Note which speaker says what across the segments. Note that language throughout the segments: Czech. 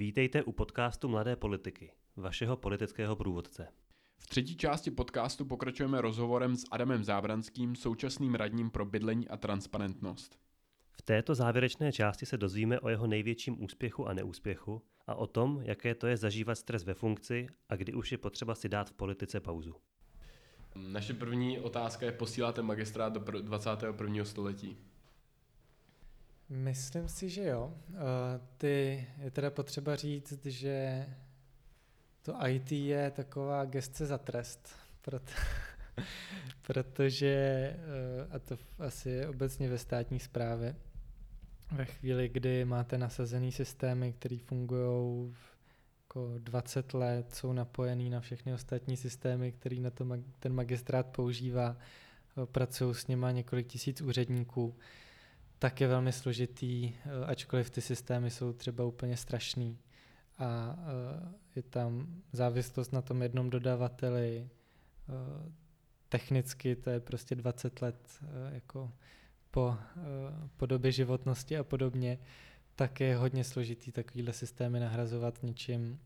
Speaker 1: Vítejte u podcastu Mladé politiky, vašeho politického průvodce.
Speaker 2: V třetí části podcastu pokračujeme rozhovorem s Adamem Zábranským, současným radním pro bydlení a transparentnost.
Speaker 1: V této závěrečné části se dozvíme o jeho největším úspěchu a neúspěchu a o tom, jaké to je zažívat stres ve funkci a kdy už je potřeba si dát v politice pauzu.
Speaker 2: Naše první otázka je, posíláte magistrát do 21. století?
Speaker 3: Myslím si, že jo. Uh, ty je teda potřeba říct, že to IT je taková gestce za trest, proto, protože, uh, a to asi obecně ve státní správě, ve chvíli, kdy máte nasazený systémy, které fungují jako 20 let, jsou napojený na všechny ostatní systémy, který na to ten magistrát používá, pracují s nima několik tisíc úředníků, tak je velmi složitý, eh, ačkoliv ty systémy jsou třeba úplně strašný. A eh, je tam závislost na tom jednom dodavateli, eh, technicky to je prostě 20 let jako po, po době životnosti a podobně, tak je hodně složitý takovýhle systémy nahrazovat něčím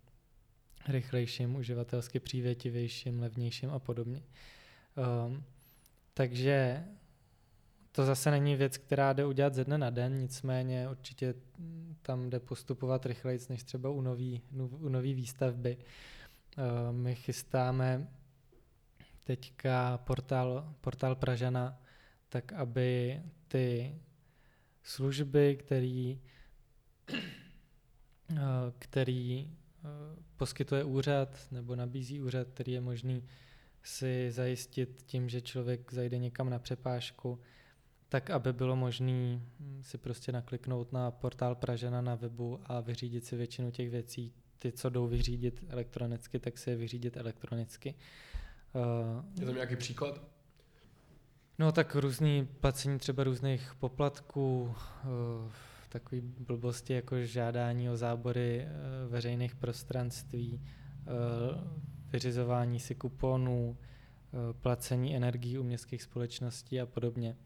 Speaker 3: rychlejším, uživatelsky přívětivějším, levnějším a podobně. Um, takže to zase není věc, která jde udělat ze dne na den, nicméně určitě tam jde postupovat rychleji než třeba u nový, u nový výstavby. Eh, my chystáme teďka portál, portál Pražana, tak aby ty služby, který, eh, který eh, poskytuje úřad nebo nabízí úřad, který je možný si zajistit tím, že člověk zajde někam na přepážku, tak aby bylo možné si prostě nakliknout na portál Pražena na webu a vyřídit si většinu těch věcí. Ty, co jdou vyřídit elektronicky, tak si je vyřídit elektronicky.
Speaker 2: Uh, je tam nějaký příklad?
Speaker 3: No tak různý placení třeba různých poplatků, uh, takový blbosti jako žádání o zábory uh, veřejných prostranství, uh, vyřizování si kuponů, placení energií u městských společností a podobně.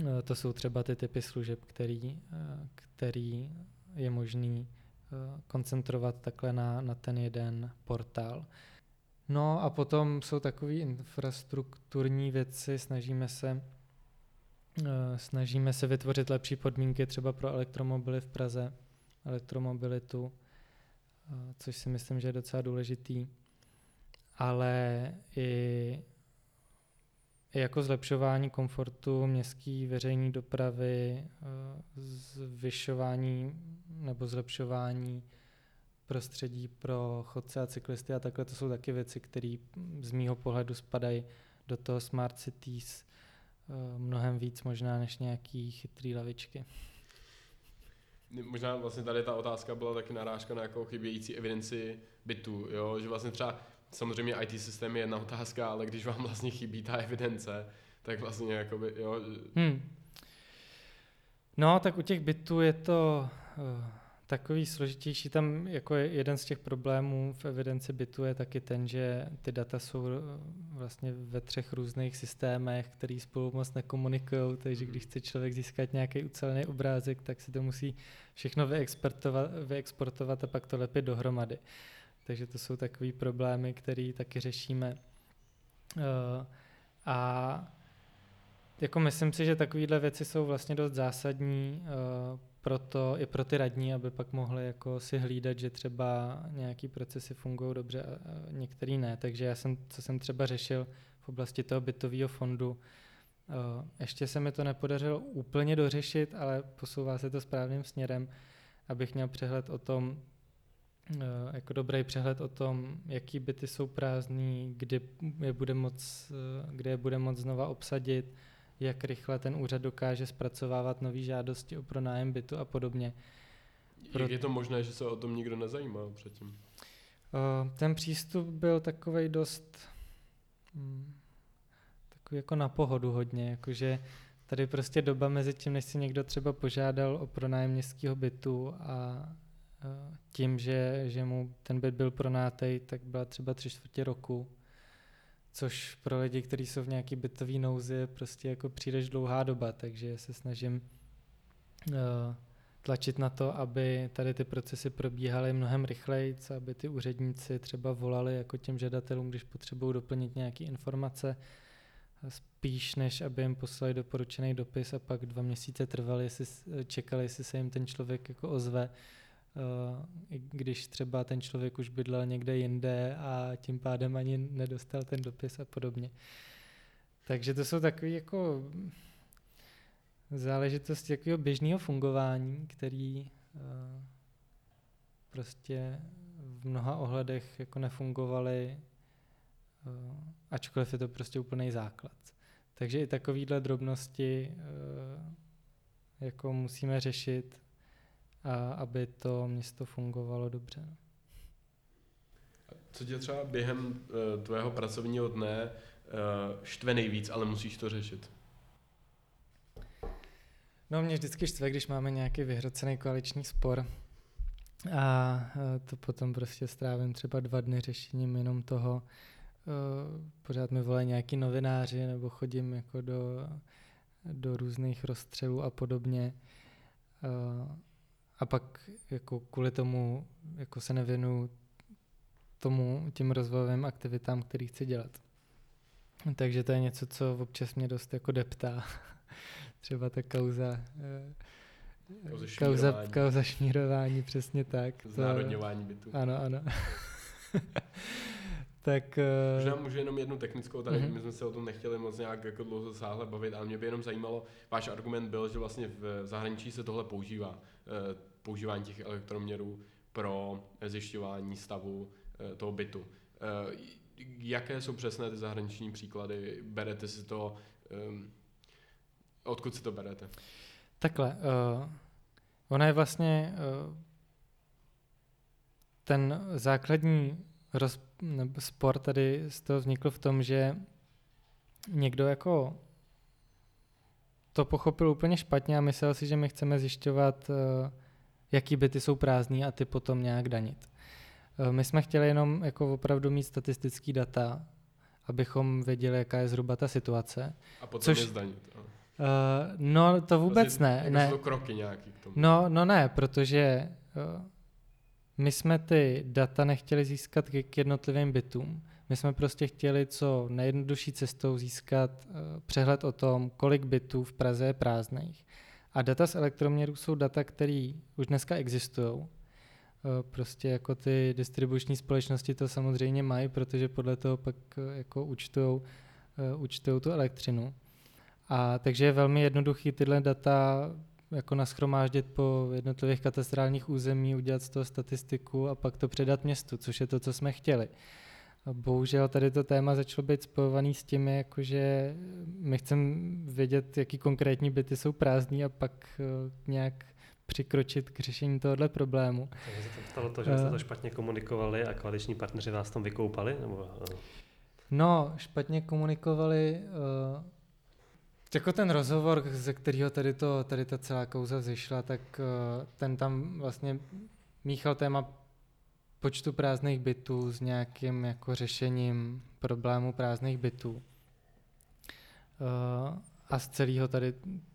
Speaker 3: Eh, to jsou třeba ty typy služeb, který, eh, který je možný eh, koncentrovat takhle na, na ten jeden portál. No a potom jsou takové infrastrukturní věci, snažíme se, snažíme se vytvořit lepší podmínky třeba pro elektromobily v Praze, elektromobilitu, což si myslím, že je docela důležitý, ale i jako zlepšování komfortu městské veřejné dopravy, eh, zvyšování nebo zlepšování prostředí pro chodce a cyklisty a takhle to jsou taky věci, které z mýho pohledu spadají do toho Smart Cities eh, mnohem víc možná než nějaký chytrý lavičky.
Speaker 2: Možná vlastně tady ta otázka byla taky narážka na jako chybějící evidenci bytů, jo? že vlastně třeba samozřejmě IT systém je jedna otázka, ale když vám vlastně chybí ta evidence, tak vlastně jakoby, jo. Hmm.
Speaker 3: No, tak u těch bitů je to uh, takový složitější. Tam jako je jeden z těch problémů v evidenci bytu je taky ten, že ty data jsou uh, vlastně ve třech různých systémech, který spolu moc nekomunikují, takže když chce člověk získat nějaký ucelený obrázek, tak si to musí všechno vyexportovat, vyexportovat a pak to lepit dohromady. Uh, takže to jsou takové problémy, které taky řešíme. Uh, a jako myslím si, že takovéhle věci jsou vlastně dost zásadní uh, pro to, i pro ty radní, aby pak mohli jako si hlídat, že třeba nějaký procesy fungují dobře a některý ne. Takže já jsem, co jsem třeba řešil v oblasti toho bytového fondu, uh, ještě se mi to nepodařilo úplně dořešit, ale posouvá se to správným směrem, abych měl přehled o tom, Eh, jako dobrý přehled o tom, jaký byty jsou prázdný, kdy je bude moc, eh, kde je bude moc znova obsadit, jak rychle ten úřad dokáže zpracovávat nové žádosti o pronájem bytu a podobně.
Speaker 2: Pro... Jak je to možné, že se o tom nikdo nezajímal předtím?
Speaker 3: Eh, ten přístup byl takový dost hm, takový jako na pohodu hodně, jakože tady prostě doba mezi tím, než si někdo třeba požádal o pronájem městského bytu a tím, že, že mu ten byt byl pronátej, tak byla třeba tři čtvrtě roku, což pro lidi, kteří jsou v nějaký bytový nouzi, je prostě jako příliš dlouhá doba, takže se snažím uh, tlačit na to, aby tady ty procesy probíhaly mnohem rychleji, aby ty úředníci třeba volali jako těm žadatelům, když potřebují doplnit nějaké informace, spíš než aby jim poslali doporučený dopis a pak dva měsíce trvali, jestli čekali, jestli se jim ten člověk jako ozve, i když třeba ten člověk už bydlel někde jinde a tím pádem ani nedostal ten dopis a podobně. Takže to jsou takové jako záležitosti takového běžného fungování, který uh, prostě v mnoha ohledech jako nefungovaly, uh, ačkoliv je to prostě úplný základ. Takže i takovéhle drobnosti jako musíme řešit, a aby to město fungovalo dobře.
Speaker 2: Co tě třeba během uh, tvého pracovního dne uh, štve nejvíc, ale musíš to řešit?
Speaker 3: No mě vždycky štve, když máme nějaký vyhrocený koaliční spor a to potom prostě strávím třeba dva dny řešením jenom toho. Pořád mi volají nějaký novináři nebo chodím jako do, do různých rozstřelů a podobně. A pak jako kvůli tomu jako se nevěnu tomu, těm rozvojovým aktivitám, který chci dělat. Takže to je něco, co občas mě dost jako deptá. třeba ta kauza, eh, kauza, kauza šmírování, přesně tak.
Speaker 2: Znárodňování bytu.
Speaker 3: Ano, ano. tak...
Speaker 2: Uh... Možná můžu jenom jednu technickou, tady uh-huh. my jsme se o tom nechtěli moc nějak jako dlouho sáhle bavit, ale mě by jenom zajímalo, váš argument byl, že vlastně v zahraničí se tohle používá, eh, používání těch elektroměrů pro zjišťování stavu toho bytu. Jaké jsou přesné ty zahraniční příklady? Berete si to ehm, Odkud si to berete?
Speaker 3: Takhle. Uh, ona je vlastně uh, ten základní roz, nebo spor tady z toho vznikl v tom, že někdo jako to pochopil úplně špatně a myslel si, že my chceme zjišťovat, uh, jaký byty jsou prázdný a ty potom nějak danit. Uh, my jsme chtěli jenom jako opravdu mít statistický data, abychom věděli, jaká je zhruba ta situace.
Speaker 2: A potom což, je zdanit.
Speaker 3: Uh, no to vůbec vlastně, ne.
Speaker 2: Jako
Speaker 3: ne.
Speaker 2: Jsou kroky nějaký k tomu.
Speaker 3: No, no ne, protože uh, my jsme ty data nechtěli získat k, k jednotlivým bytům. My jsme prostě chtěli co nejjednodušší cestou získat uh, přehled o tom, kolik bytů v Praze je prázdných. A data z elektroměrů jsou data, které už dneska existují. Prostě jako ty distribuční společnosti to samozřejmě mají, protože podle toho pak jako účtují, účtují tu elektřinu. A takže je velmi jednoduchý tyhle data jako naschromáždit po jednotlivých katastrálních území, udělat z toho statistiku a pak to předat městu, což je to, co jsme chtěli. A bohužel tady to téma začalo být spojovaný s tím, jakože my chceme vědět, jaký konkrétní byty jsou prázdní a pak uh, nějak přikročit k řešení tohohle problému.
Speaker 1: Takže se to stalo to, že jste to špatně komunikovali a koaliční partneři vás tam vykoupali? Nebo...
Speaker 3: No, špatně komunikovali. Uh, jako ten rozhovor, ze kterého tady, to, tady ta celá kauza vzešla, tak uh, ten tam vlastně míchal téma počtu prázdných bytů s nějakým jako řešením problému prázdných bytů. Uh, a z celého tady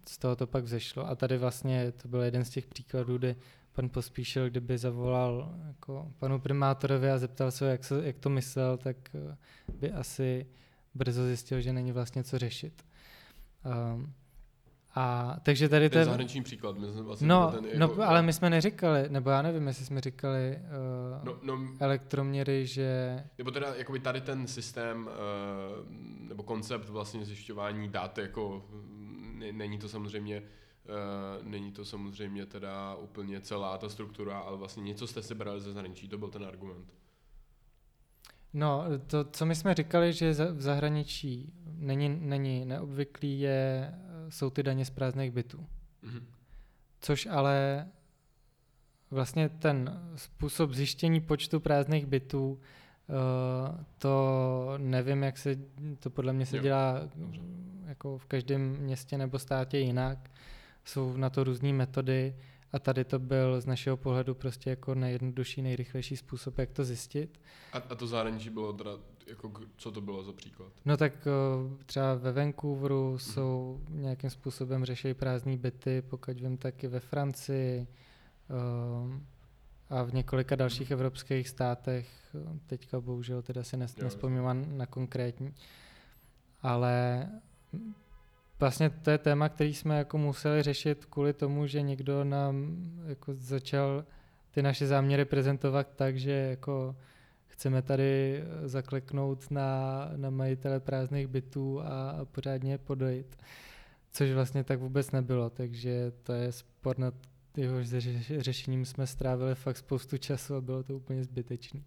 Speaker 3: z toho to pak vzešlo. A tady vlastně to byl jeden z těch příkladů, kdy pan Pospíšil, kdyby zavolal jako panu primátorovi a zeptal se, jak, se, jak to myslel, tak uh, by asi brzo zjistil, že není vlastně co řešit. Um, a takže tady
Speaker 2: to je zahraniční příklad. My jsme vlastně
Speaker 3: no,
Speaker 2: ten
Speaker 3: no, jako, no, ale my jsme neříkali, nebo já nevím, jestli jsme říkali uh, no, no, elektroměry, že...
Speaker 2: Nebo teda jakoby tady ten systém, uh, nebo koncept vlastně zjišťování dat, jako není to samozřejmě Uh, není to samozřejmě teda úplně celá ta struktura, ale vlastně něco jste si brali ze zahraničí, to byl ten argument.
Speaker 3: No, to, co my jsme říkali, že v zahraničí není, není neobvyklý, je, jsou ty daně z prázdných bytů. Mm-hmm. Což ale vlastně ten způsob zjištění počtu prázdných bytů, uh, to nevím, jak se, to podle mě se jo. dělá jako v každém městě nebo státě jinak. Jsou na to různé metody A tady to byl z našeho pohledu prostě jako nejjednodušší, nejrychlejší způsob, jak to zjistit.
Speaker 2: A, a to zahraničí bylo teda, jako, co to bylo za příklad?
Speaker 3: No tak třeba ve Vancouveru jsou nějakým způsobem řešejí prázdné byty, pokud vím, taky ve Francii a v několika dalších mhm. evropských státech, teďka bohužel teda si nes, nespomínám na konkrétní, ale vlastně to je téma, který jsme jako museli řešit kvůli tomu, že někdo nám jako začal ty naše záměry prezentovat tak, že jako chceme tady zakleknout na, na majitele prázdných bytů a, a pořádně podojit. Což vlastně tak vůbec nebylo, takže to je spor nad jehož řešením jsme strávili fakt spoustu času a bylo to úplně zbytečný.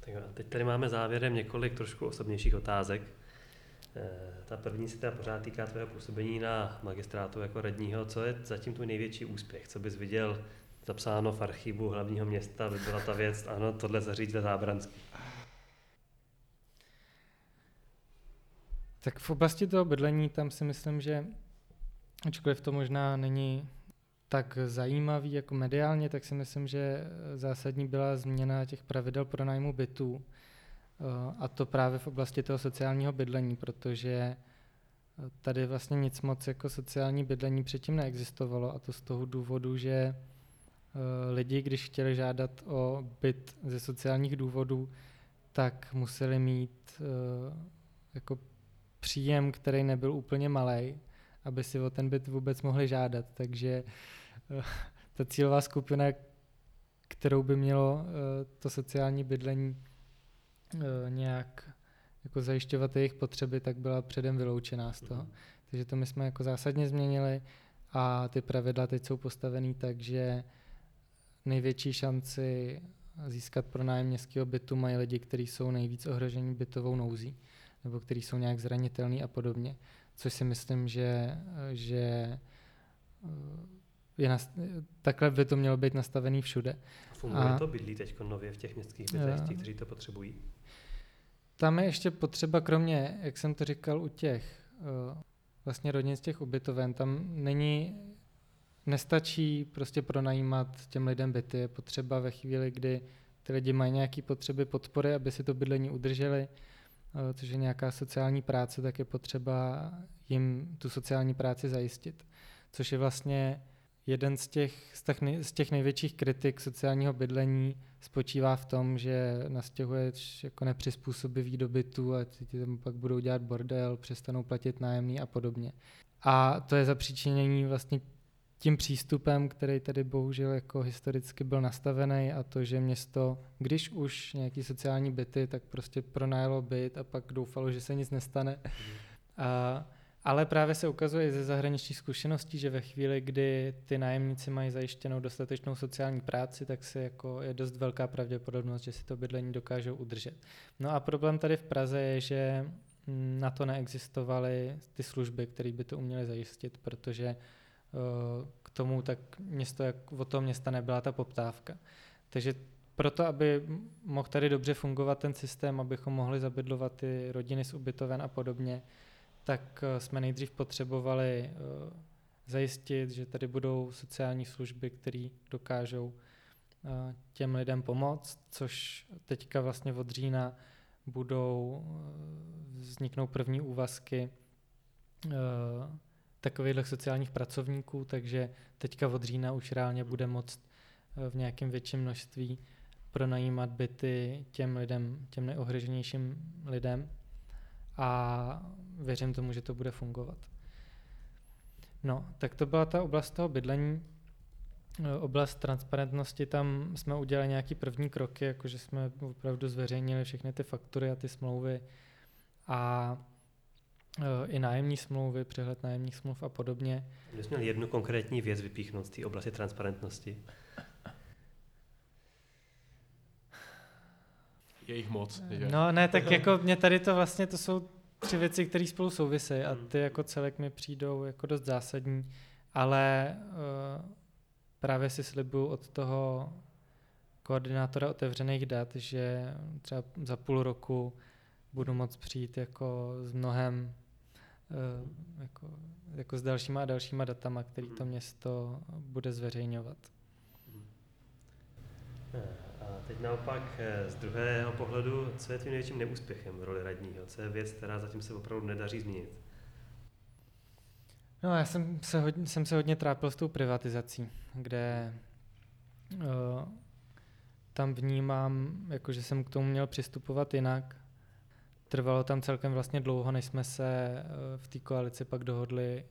Speaker 1: Tak a teď tady máme závěrem několik trošku osobnějších otázek. Eh, ta první se teda pořád týká tvého působení na magistrátu jako radního. Co je zatím tvůj největší úspěch? Co bys viděl zapsáno v archivu hlavního města, by byla ta věc, ano, tohle zaříct ve Zábranský.
Speaker 3: Tak v oblasti toho bydlení tam si myslím, že ačkoliv to možná není tak zajímavý jako mediálně, tak si myslím, že zásadní byla změna těch pravidel pro nájmu bytů. Eh, a to právě v oblasti toho sociálního bydlení, protože eh, tady vlastně nic moc jako sociální bydlení předtím neexistovalo a to z toho důvodu, že lidi, když chtěli žádat o byt ze sociálních důvodů, tak museli mít jako příjem, který nebyl úplně malý, aby si o ten byt vůbec mohli žádat. Takže ta cílová skupina, kterou by mělo to sociální bydlení Eh, nějak jako zajišťovat jejich potřeby, tak byla předem vyloučená z toho. Mm. Takže to my jsme jako zásadně změnili a ty pravidla teď jsou postavený tak, že největší šanci získat pronájem městského bytu mají lidi, kteří jsou nejvíc ohroženi bytovou nouzí nebo kteří jsou nějak zranitelní a podobně. Což si myslím, že, že eh, je nast- takhle by to mělo být nastavený všude.
Speaker 1: Funguje a, to bydlí teď nově v těch městských bytech, ti, kteří to potřebují?
Speaker 3: Tam je ještě potřeba, kromě, jak jsem to říkal, u těch uh, vlastně rodin z těch ubytoven, tam není, nestačí prostě pronajímat těm lidem byty. Je potřeba ve chvíli, kdy ty lidi mají nějaké potřeby podpory, aby si to bydlení udrželi, uh, což je nějaká sociální práce, tak je potřeba jim tu sociální práci zajistit. Což je vlastně jeden z těch, z těch, nej, z těch největších kritik sociálního bydlení spočívá v tom, že nastěhuješ jako nepřizpůsobivý do bytu a ti tam pak budou dělat bordel, přestanou platit nájemný a podobně. A to je zapříčinění vlastně tím přístupem, který tady bohužel jako historicky byl nastavený a to, že město, když už nějaký sociální byty, tak prostě pronajalo byt a pak doufalo, že se nic nestane. Mm. A ale právě se ukazuje ze zahraničních zkušeností, že ve chvíli, kdy ty nájemníci mají zajištěnou dostatečnou sociální práci, tak se jako je dost velká pravděpodobnost, že si to bydlení dokážou udržet. No a problém tady v Praze je, že na to neexistovaly ty služby, které by to uměly zajistit, protože k tomu tak město, jak od toho města nebyla ta poptávka. Takže proto, aby mohl tady dobře fungovat ten systém, abychom mohli zabydlovat ty rodiny z ubytoven a podobně, tak eh, jsme nejdřív potřebovali eh, zajistit, že tady budou sociální služby, které dokážou eh, těm lidem pomoct, což teďka vlastně od října budou vzniknou první úvazky takovýchhle sociálních pracovníků, takže teďka od října už reálně bude moct v nějakém větším množství pronajímat byty těm lidem, těm neohroženějším lidem a věřím tomu, že to bude fungovat. No, tak to byla ta oblast toho bydlení. E, oblast transparentnosti, tam jsme udělali nějaký první kroky, jakože jsme opravdu zveřejnili všechny ty faktury a ty smlouvy a i nájemní smlouvy, přehled nájemních smluv a podobně.
Speaker 1: My jsme měli jednu konkrétní věc vypíchnout z té oblasti transparentnosti.
Speaker 2: je jich moc.
Speaker 3: Že? No ne, tak jako mě tady to vlastně, to jsou tři věci, které spolu souvisejí a hmm. ty jako celek mi přijdou jako dost zásadní, ale uh, právě si slibuju od toho koordinátora otevřených dat, že třeba za půl roku budu moct přijít jako s mnohem jako, jako s dalšíma a dalšíma datama, který to město bude zveřejňovat.
Speaker 1: A teď naopak z druhého pohledu, co je tím největším neúspěchem v roli radního? Co je věc, která zatím se opravdu nedaří změnit?
Speaker 3: No já jsem se hodně, jsem se hodně trápil s tou privatizací, kde uh, tam vnímám, jako že jsem k tomu měl přistupovat jinak. Trvalo tam celkem vlastně dlouho, než jsme se uh, v té koalici pak dohodli,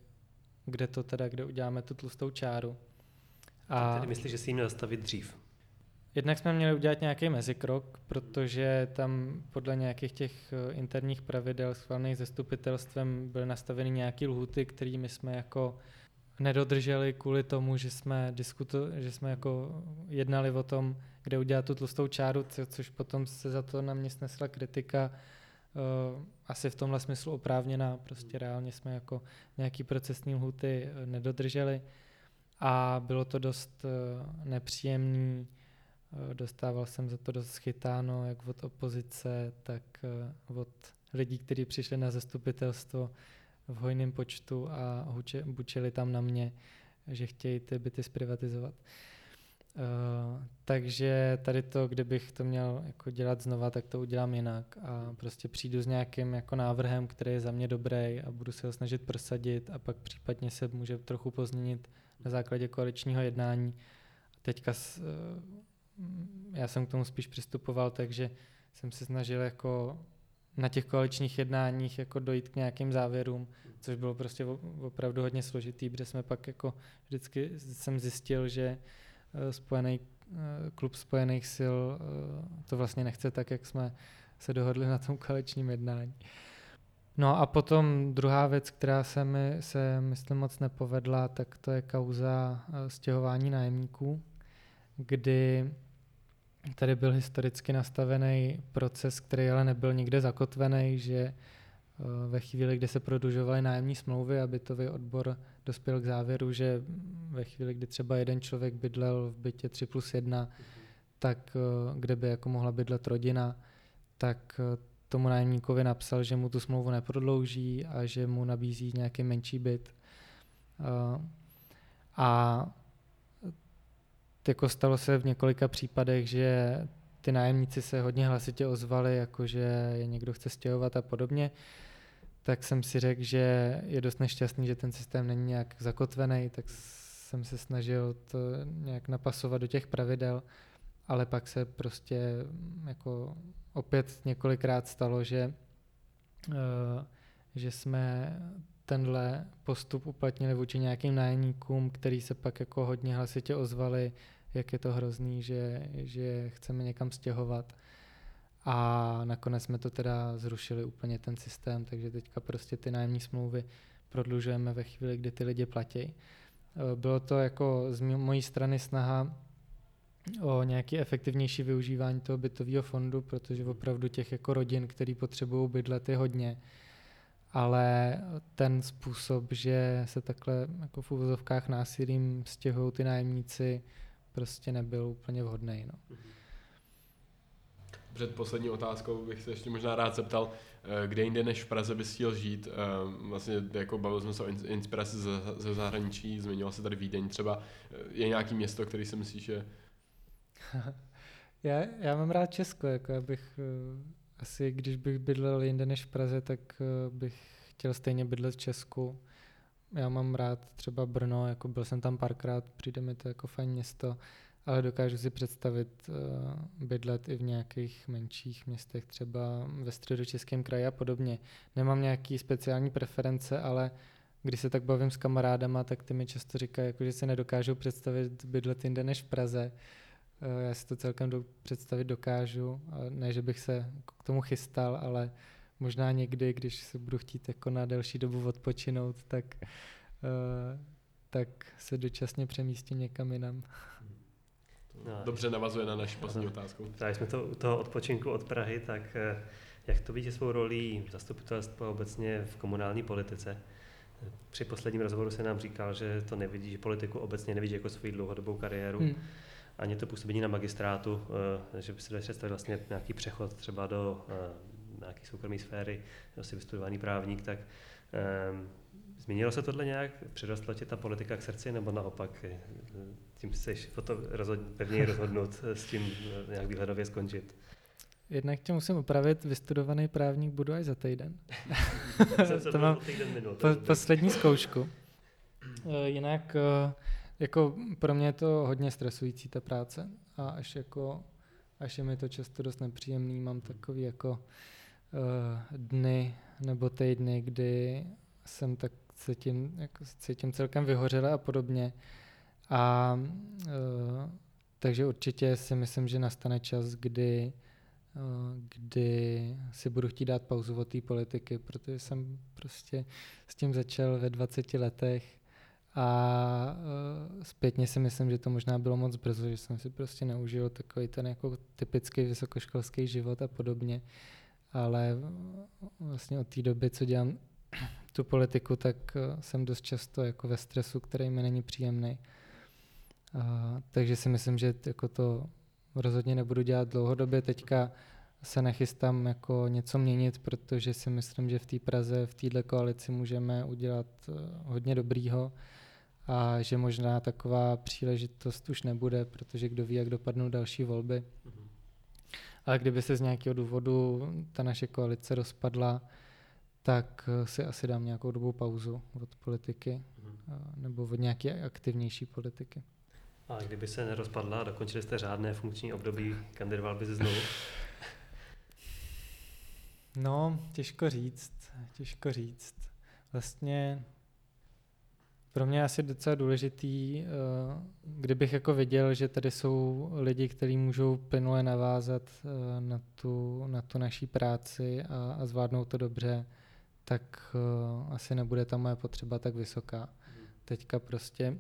Speaker 3: kde to teda, kde uděláme tu tlustou čáru.
Speaker 1: A tedy myslíš, že si ji měl zastavit dřív?
Speaker 3: Jednak jsme měli udělat nějaký mezikrok, protože tam podle nějakých těch eh, interních pravidel schválených zastupitelstvem byly nastaveny nějaké lhuty, kterými jsme jako nedodrželi kvůli tomu, že jsme, diskuto, že jsme jako jednali o tom, kde udělat tu tlustou čáru, což potom se za to na mě snesla kritika, asi v tomhle smyslu oprávněná, prostě reálně jsme jako nějaký procesní lhuty eh, nedodrželi a bylo to dost uh, nepříjemný Eh, dostával jsem za to dost schytáno, jak od opozice, tak eh, od lidí, kteří přišli na zastupitelstvo v hojném počtu a bučili tam na mě, že chtějí ty byty zprivatizovat. Uh, takže tady to, kdybych to měl jako dělat znova, tak to udělám jinak a prostě přijdu s nějakým jako návrhem, který je za mě dobrý a budu se ho snažit prosadit a pak případně se může trochu pozměnit na základě koaličního jednání. Teďka s, uh, já jsem k tomu spíš přistupoval, takže jsem se snažil jako na těch koaličních jednáních jako dojít k nějakým závěrům, což bylo prostě opravdu hodně složitý, protože jsme pak jako vždycky jsem zjistil, že eh, spojený, eh, klub spojených sil eh, to vlastně nechce tak, jak jsme se dohodli na tom koaličním jednání. No a potom druhá věc, která se mi se myslím moc nepovedla, tak to je kauza stěhování nájemníků, kdy tady byl historicky nastavený proces, který ale nebyl nikde zakotvený, že eh, ve chvíli, kdy se prodlužovaly nájemní smlouvy a bytový odbor dospěl k závěru, že ve chvíli, kdy třeba jeden člověk bydlel v bytě 3 plus 1, tak eh, kde by jako mohla bydlet rodina, tak eh, tomu nájemníkovi napsal, že mu tu smlouvu neprodlouží a že mu nabízí nějaký menší byt. A jako stalo se v několika případech, že ty nájemníci se hodně hlasitě ozvali, jakože je někdo chce stěhovat a podobně, tak jsem si řekl, že je dost nešťastný, že ten systém není nějak zakotvený, tak jsem se snažil to nějak napasovat do těch pravidel, ale pak se prostě jako opět několikrát stalo, že, uh, že jsme tenhle postup uplatnili vůči nějakým nájemníkům, který se pak jako hodně hlasitě ozvali, jak je to hrozný, že, že chceme někam stěhovat. A nakonec jsme to teda zrušili úplně ten systém, takže teďka prostě ty nájemní smlouvy prodlužujeme ve chvíli, kdy ty lidi platí. E, bylo to jako z mojí strany snaha o nějaký efektivnější využívání toho bytového fondu, protože opravdu těch jako rodin, který potřebují bydlet, je hodně. Ale ten způsob, že se takhle jako v úvozovkách násilím stěhují ty nájemníci, prostě nebyl úplně vhodný. No.
Speaker 2: Před poslední otázkou bych se ještě možná rád zeptal, eh, kde jinde než v Praze bys chtěl žít? Eh, vlastně jako bavili jsme se o inspiraci ze zahraničí, zmiňoval se tady Vídeň třeba. Eh, je nějaký město, který si myslíš, že...
Speaker 3: já, já mám rád Česko, jako já bych asi, když bych bydlel jinde než v Praze, tak bych chtěl stejně bydlet v Česku já mám rád třeba Brno, jako byl jsem tam párkrát, přijde mi to jako fajn město, ale dokážu si představit uh, bydlet i v nějakých menších městech, třeba ve středočeském kraji a podobně. Nemám nějaký speciální preference, ale když se tak bavím s kamarádama, tak ty mi často říkají, jako, že si nedokážou představit bydlet jinde než v Praze. Uh, já si to celkem do, představit dokážu, ne, že bych se k tomu chystal, ale možná někdy, když se budu chtít jako na delší dobu odpočinout, tak, uh, tak se dočasně přemístím někam jinam.
Speaker 2: No, Dobře navazuje na naši poslední otázku.
Speaker 1: Právě jsme to u toho odpočinku od Prahy, tak eh, jak to vidíte svou rolí v zastupitelstvu obecně v komunální politice? Při posledním rozhovoru se nám říkal, že to nevidí, že politiku obecně nevidí jako svou dlouhodobou kariéru. Hmm. Ani to působení na magistrátu, eh, že by se dali představit vlastně nějaký přechod třeba do nějaké soukromé sféry, si vystudovaný právník, tak změnilo se tohle nějak? Přirostla ti ta politika k srdci, nebo naopak tím jsi to rozhodně, pevněji rozhodnout s tím nějak výhledově skončit?
Speaker 3: Jednak tě musím opravit, vystudovaný právník budu až za týden.
Speaker 1: to mám minut,
Speaker 3: po, poslední zkoušku. Eh, jinak eh, jako pro mě je to hodně stresující ta práce a až jako až je mi to často dost nepříjemný, mám takový jako uh, dny nebo týdny, kdy jsem tak cítím, jako cítím celkem vyhořele a podobně. A uh, takže určitě si myslím, že nastane čas, kdy kdy si budu chtít dát pauzu od té politiky, protože jsem prostě s tím začal ve 20 letech a uh, zpětně si myslím, že to možná bylo moc brzo, že jsem si prostě neužil takový ten jako typický vysokoškolský život a podobně. Ale vlastně od té doby, co dělám tu politiku, tak jsem dost často jako ve stresu, který mi není příjemný. Uh, takže si myslím, že jako to rozhodně nebudu dělat dlouhodobě. Teďka se nechystám jako něco měnit, protože si myslím, že v té Praze, v této koalici můžeme udělat hodně dobrýho a že možná taková příležitost už nebude, protože kdo ví, jak dopadnou další volby. Mm-hmm. Ale kdyby se z nějakého důvodu ta naše koalice rozpadla, tak si asi dám nějakou dobu pauzu od politiky mm-hmm. nebo od nějaké aktivnější politiky.
Speaker 1: A kdyby se nerozpadla a dokončili jste řádné funkční období, kandidoval by znovu?
Speaker 3: No, těžko říct, těžko říct. Vlastně pro mě je asi docela důležitý, eh, kdybych jako viděl, že tady jsou lidi, kteří můžou plynule navázat eh, na tu, na tu naší práci a, a zvládnout to dobře, tak eh, asi nebude ta moje potřeba tak vysoká. Teďka prostě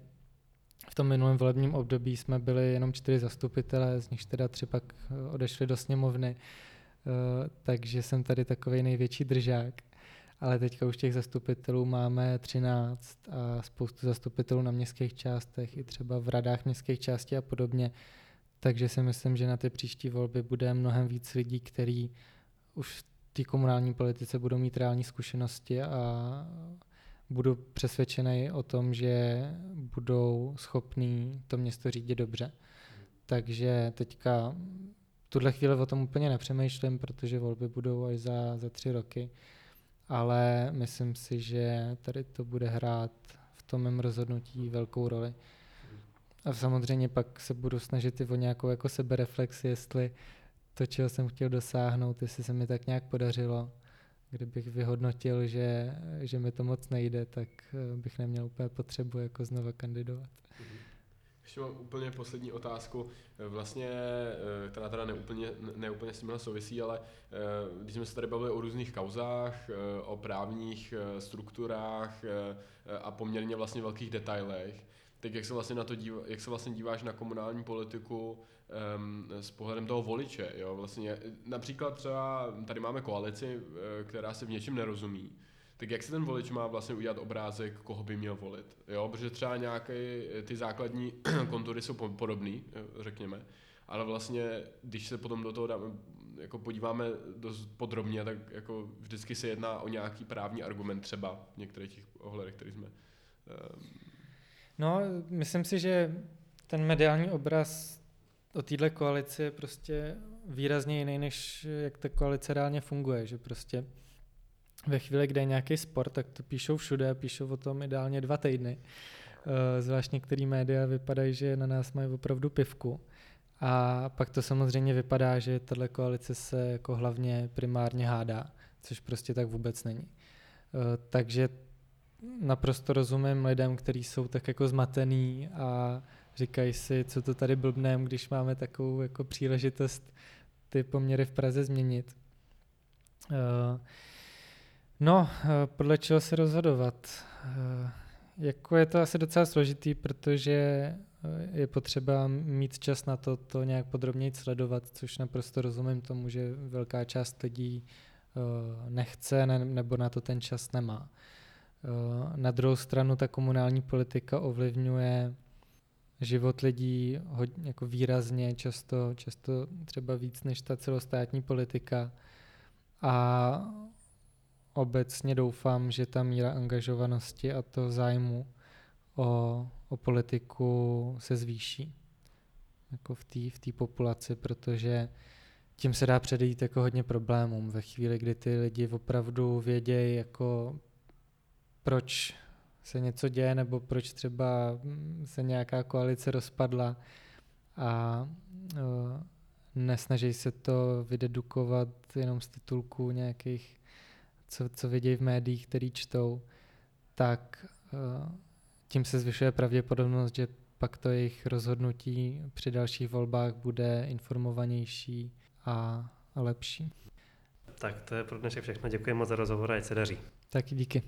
Speaker 3: v tom minulém volebním období jsme byli jenom čtyři zastupitelé, z nich teda tři pak odešli do sněmovny, takže jsem tady takový největší držák ale teďka už těch zastupitelů máme 13 a spoustu zastupitelů na městských částech i třeba v radách městských částí a podobně. Takže si myslím, že na ty příští volby bude mnohem víc lidí, kteří už v té komunální politice budou mít reální zkušenosti a budu přesvědčený o tom, že budou schopní to město řídit dobře. Takže teďka tuhle chvíli o tom úplně nepřemýšlím, protože volby budou až za, za tři roky ale myslím si, že tady to bude hrát v tom mém rozhodnutí velkou roli. A samozřejmě pak se budu snažit i o nějakou jako sebereflexi, jestli to, čeho jsem chtěl dosáhnout, jestli se mi tak nějak podařilo. Kdybych vyhodnotil, že, že mi to moc nejde, tak eh, bych neměl úplně potřebu jako znova kandidovat.
Speaker 2: Ještě mám úplně poslední otázku, vlastně, eh, která teda neúplně, neúplně s tímhle souvisí, ale eh, když jsme se tady bavili o různých kauzách, eh, o právních strukturách a poměrně vlastně velkých detailech, tak jak se vlastně na to díva, jak se vlastně díváš na komunální politiku um, s pohledem toho voliče, jo, vlastně například třeba tady máme koalici, která se v něčem nerozumí, tak jak se ten volič má vlastně udělat obrázek, koho by měl volit? Jo, protože třeba nějaké ty základní kontury jsou podobné, řekněme, ale vlastně, když se potom do toho dáme, jako podíváme dost podrobně, tak jako vždycky se jedná o nějaký právní argument třeba v některých těch ohledech, které jsme... Um...
Speaker 3: No, myslím si, že ten mediální obraz o téhle koalici je prostě výrazně jiný, než jak ta koalice reálně funguje, že prostě ve chvíli, kde je nějaký sport, tak to píšou všude, píšou o tom ideálně dva týdny. Eh, zvlášť některé média vypadají, že na nás mají opravdu pivku. A pak to samozřejmě vypadá, že tahle koalice se jako hlavně primárně hádá, což prostě tak vůbec není. Eh, takže naprosto rozumím lidem, kteří jsou tak jako zmatený a říkají si, co to tady blbnem, když máme takovou jako příležitost ty poměry v Praze změnit. Uh, No, eh, podle čeho se rozhodovat? Eh, jako je to asi docela složitý, protože eh, je potřeba mít čas na to, to nějak podrobněji sledovat, což naprosto rozumím tomu, že velká část lidí nechce nebo na to ten čas nemá. Na druhou stranu ta komunální politika ovlivňuje život lidí hodně, jako výrazně, často, často třeba víc než ta celostátní politika. A obecně doufám, že ta míra angažovanosti a to zájmu o, o politiku se zvýší jako v té v populaci, protože tím se dá předejít jako hodně problémům ve chvíli, kdy ty lidi opravdu vědějí, jako proč se něco děje, nebo proč třeba se nějaká koalice rozpadla a uh, nesnaží se to vydedukovat jenom z titulků nějakých, co, co vidějí v médiích, který čtou, tak uh, tím se zvyšuje pravděpodobnost, že pak to jejich rozhodnutí při dalších volbách bude informovanější a, a lepší.
Speaker 1: Tak to je pro dnešek všechno. Děkuji moc za rozhovor a ať se daří.
Speaker 3: Taky díky.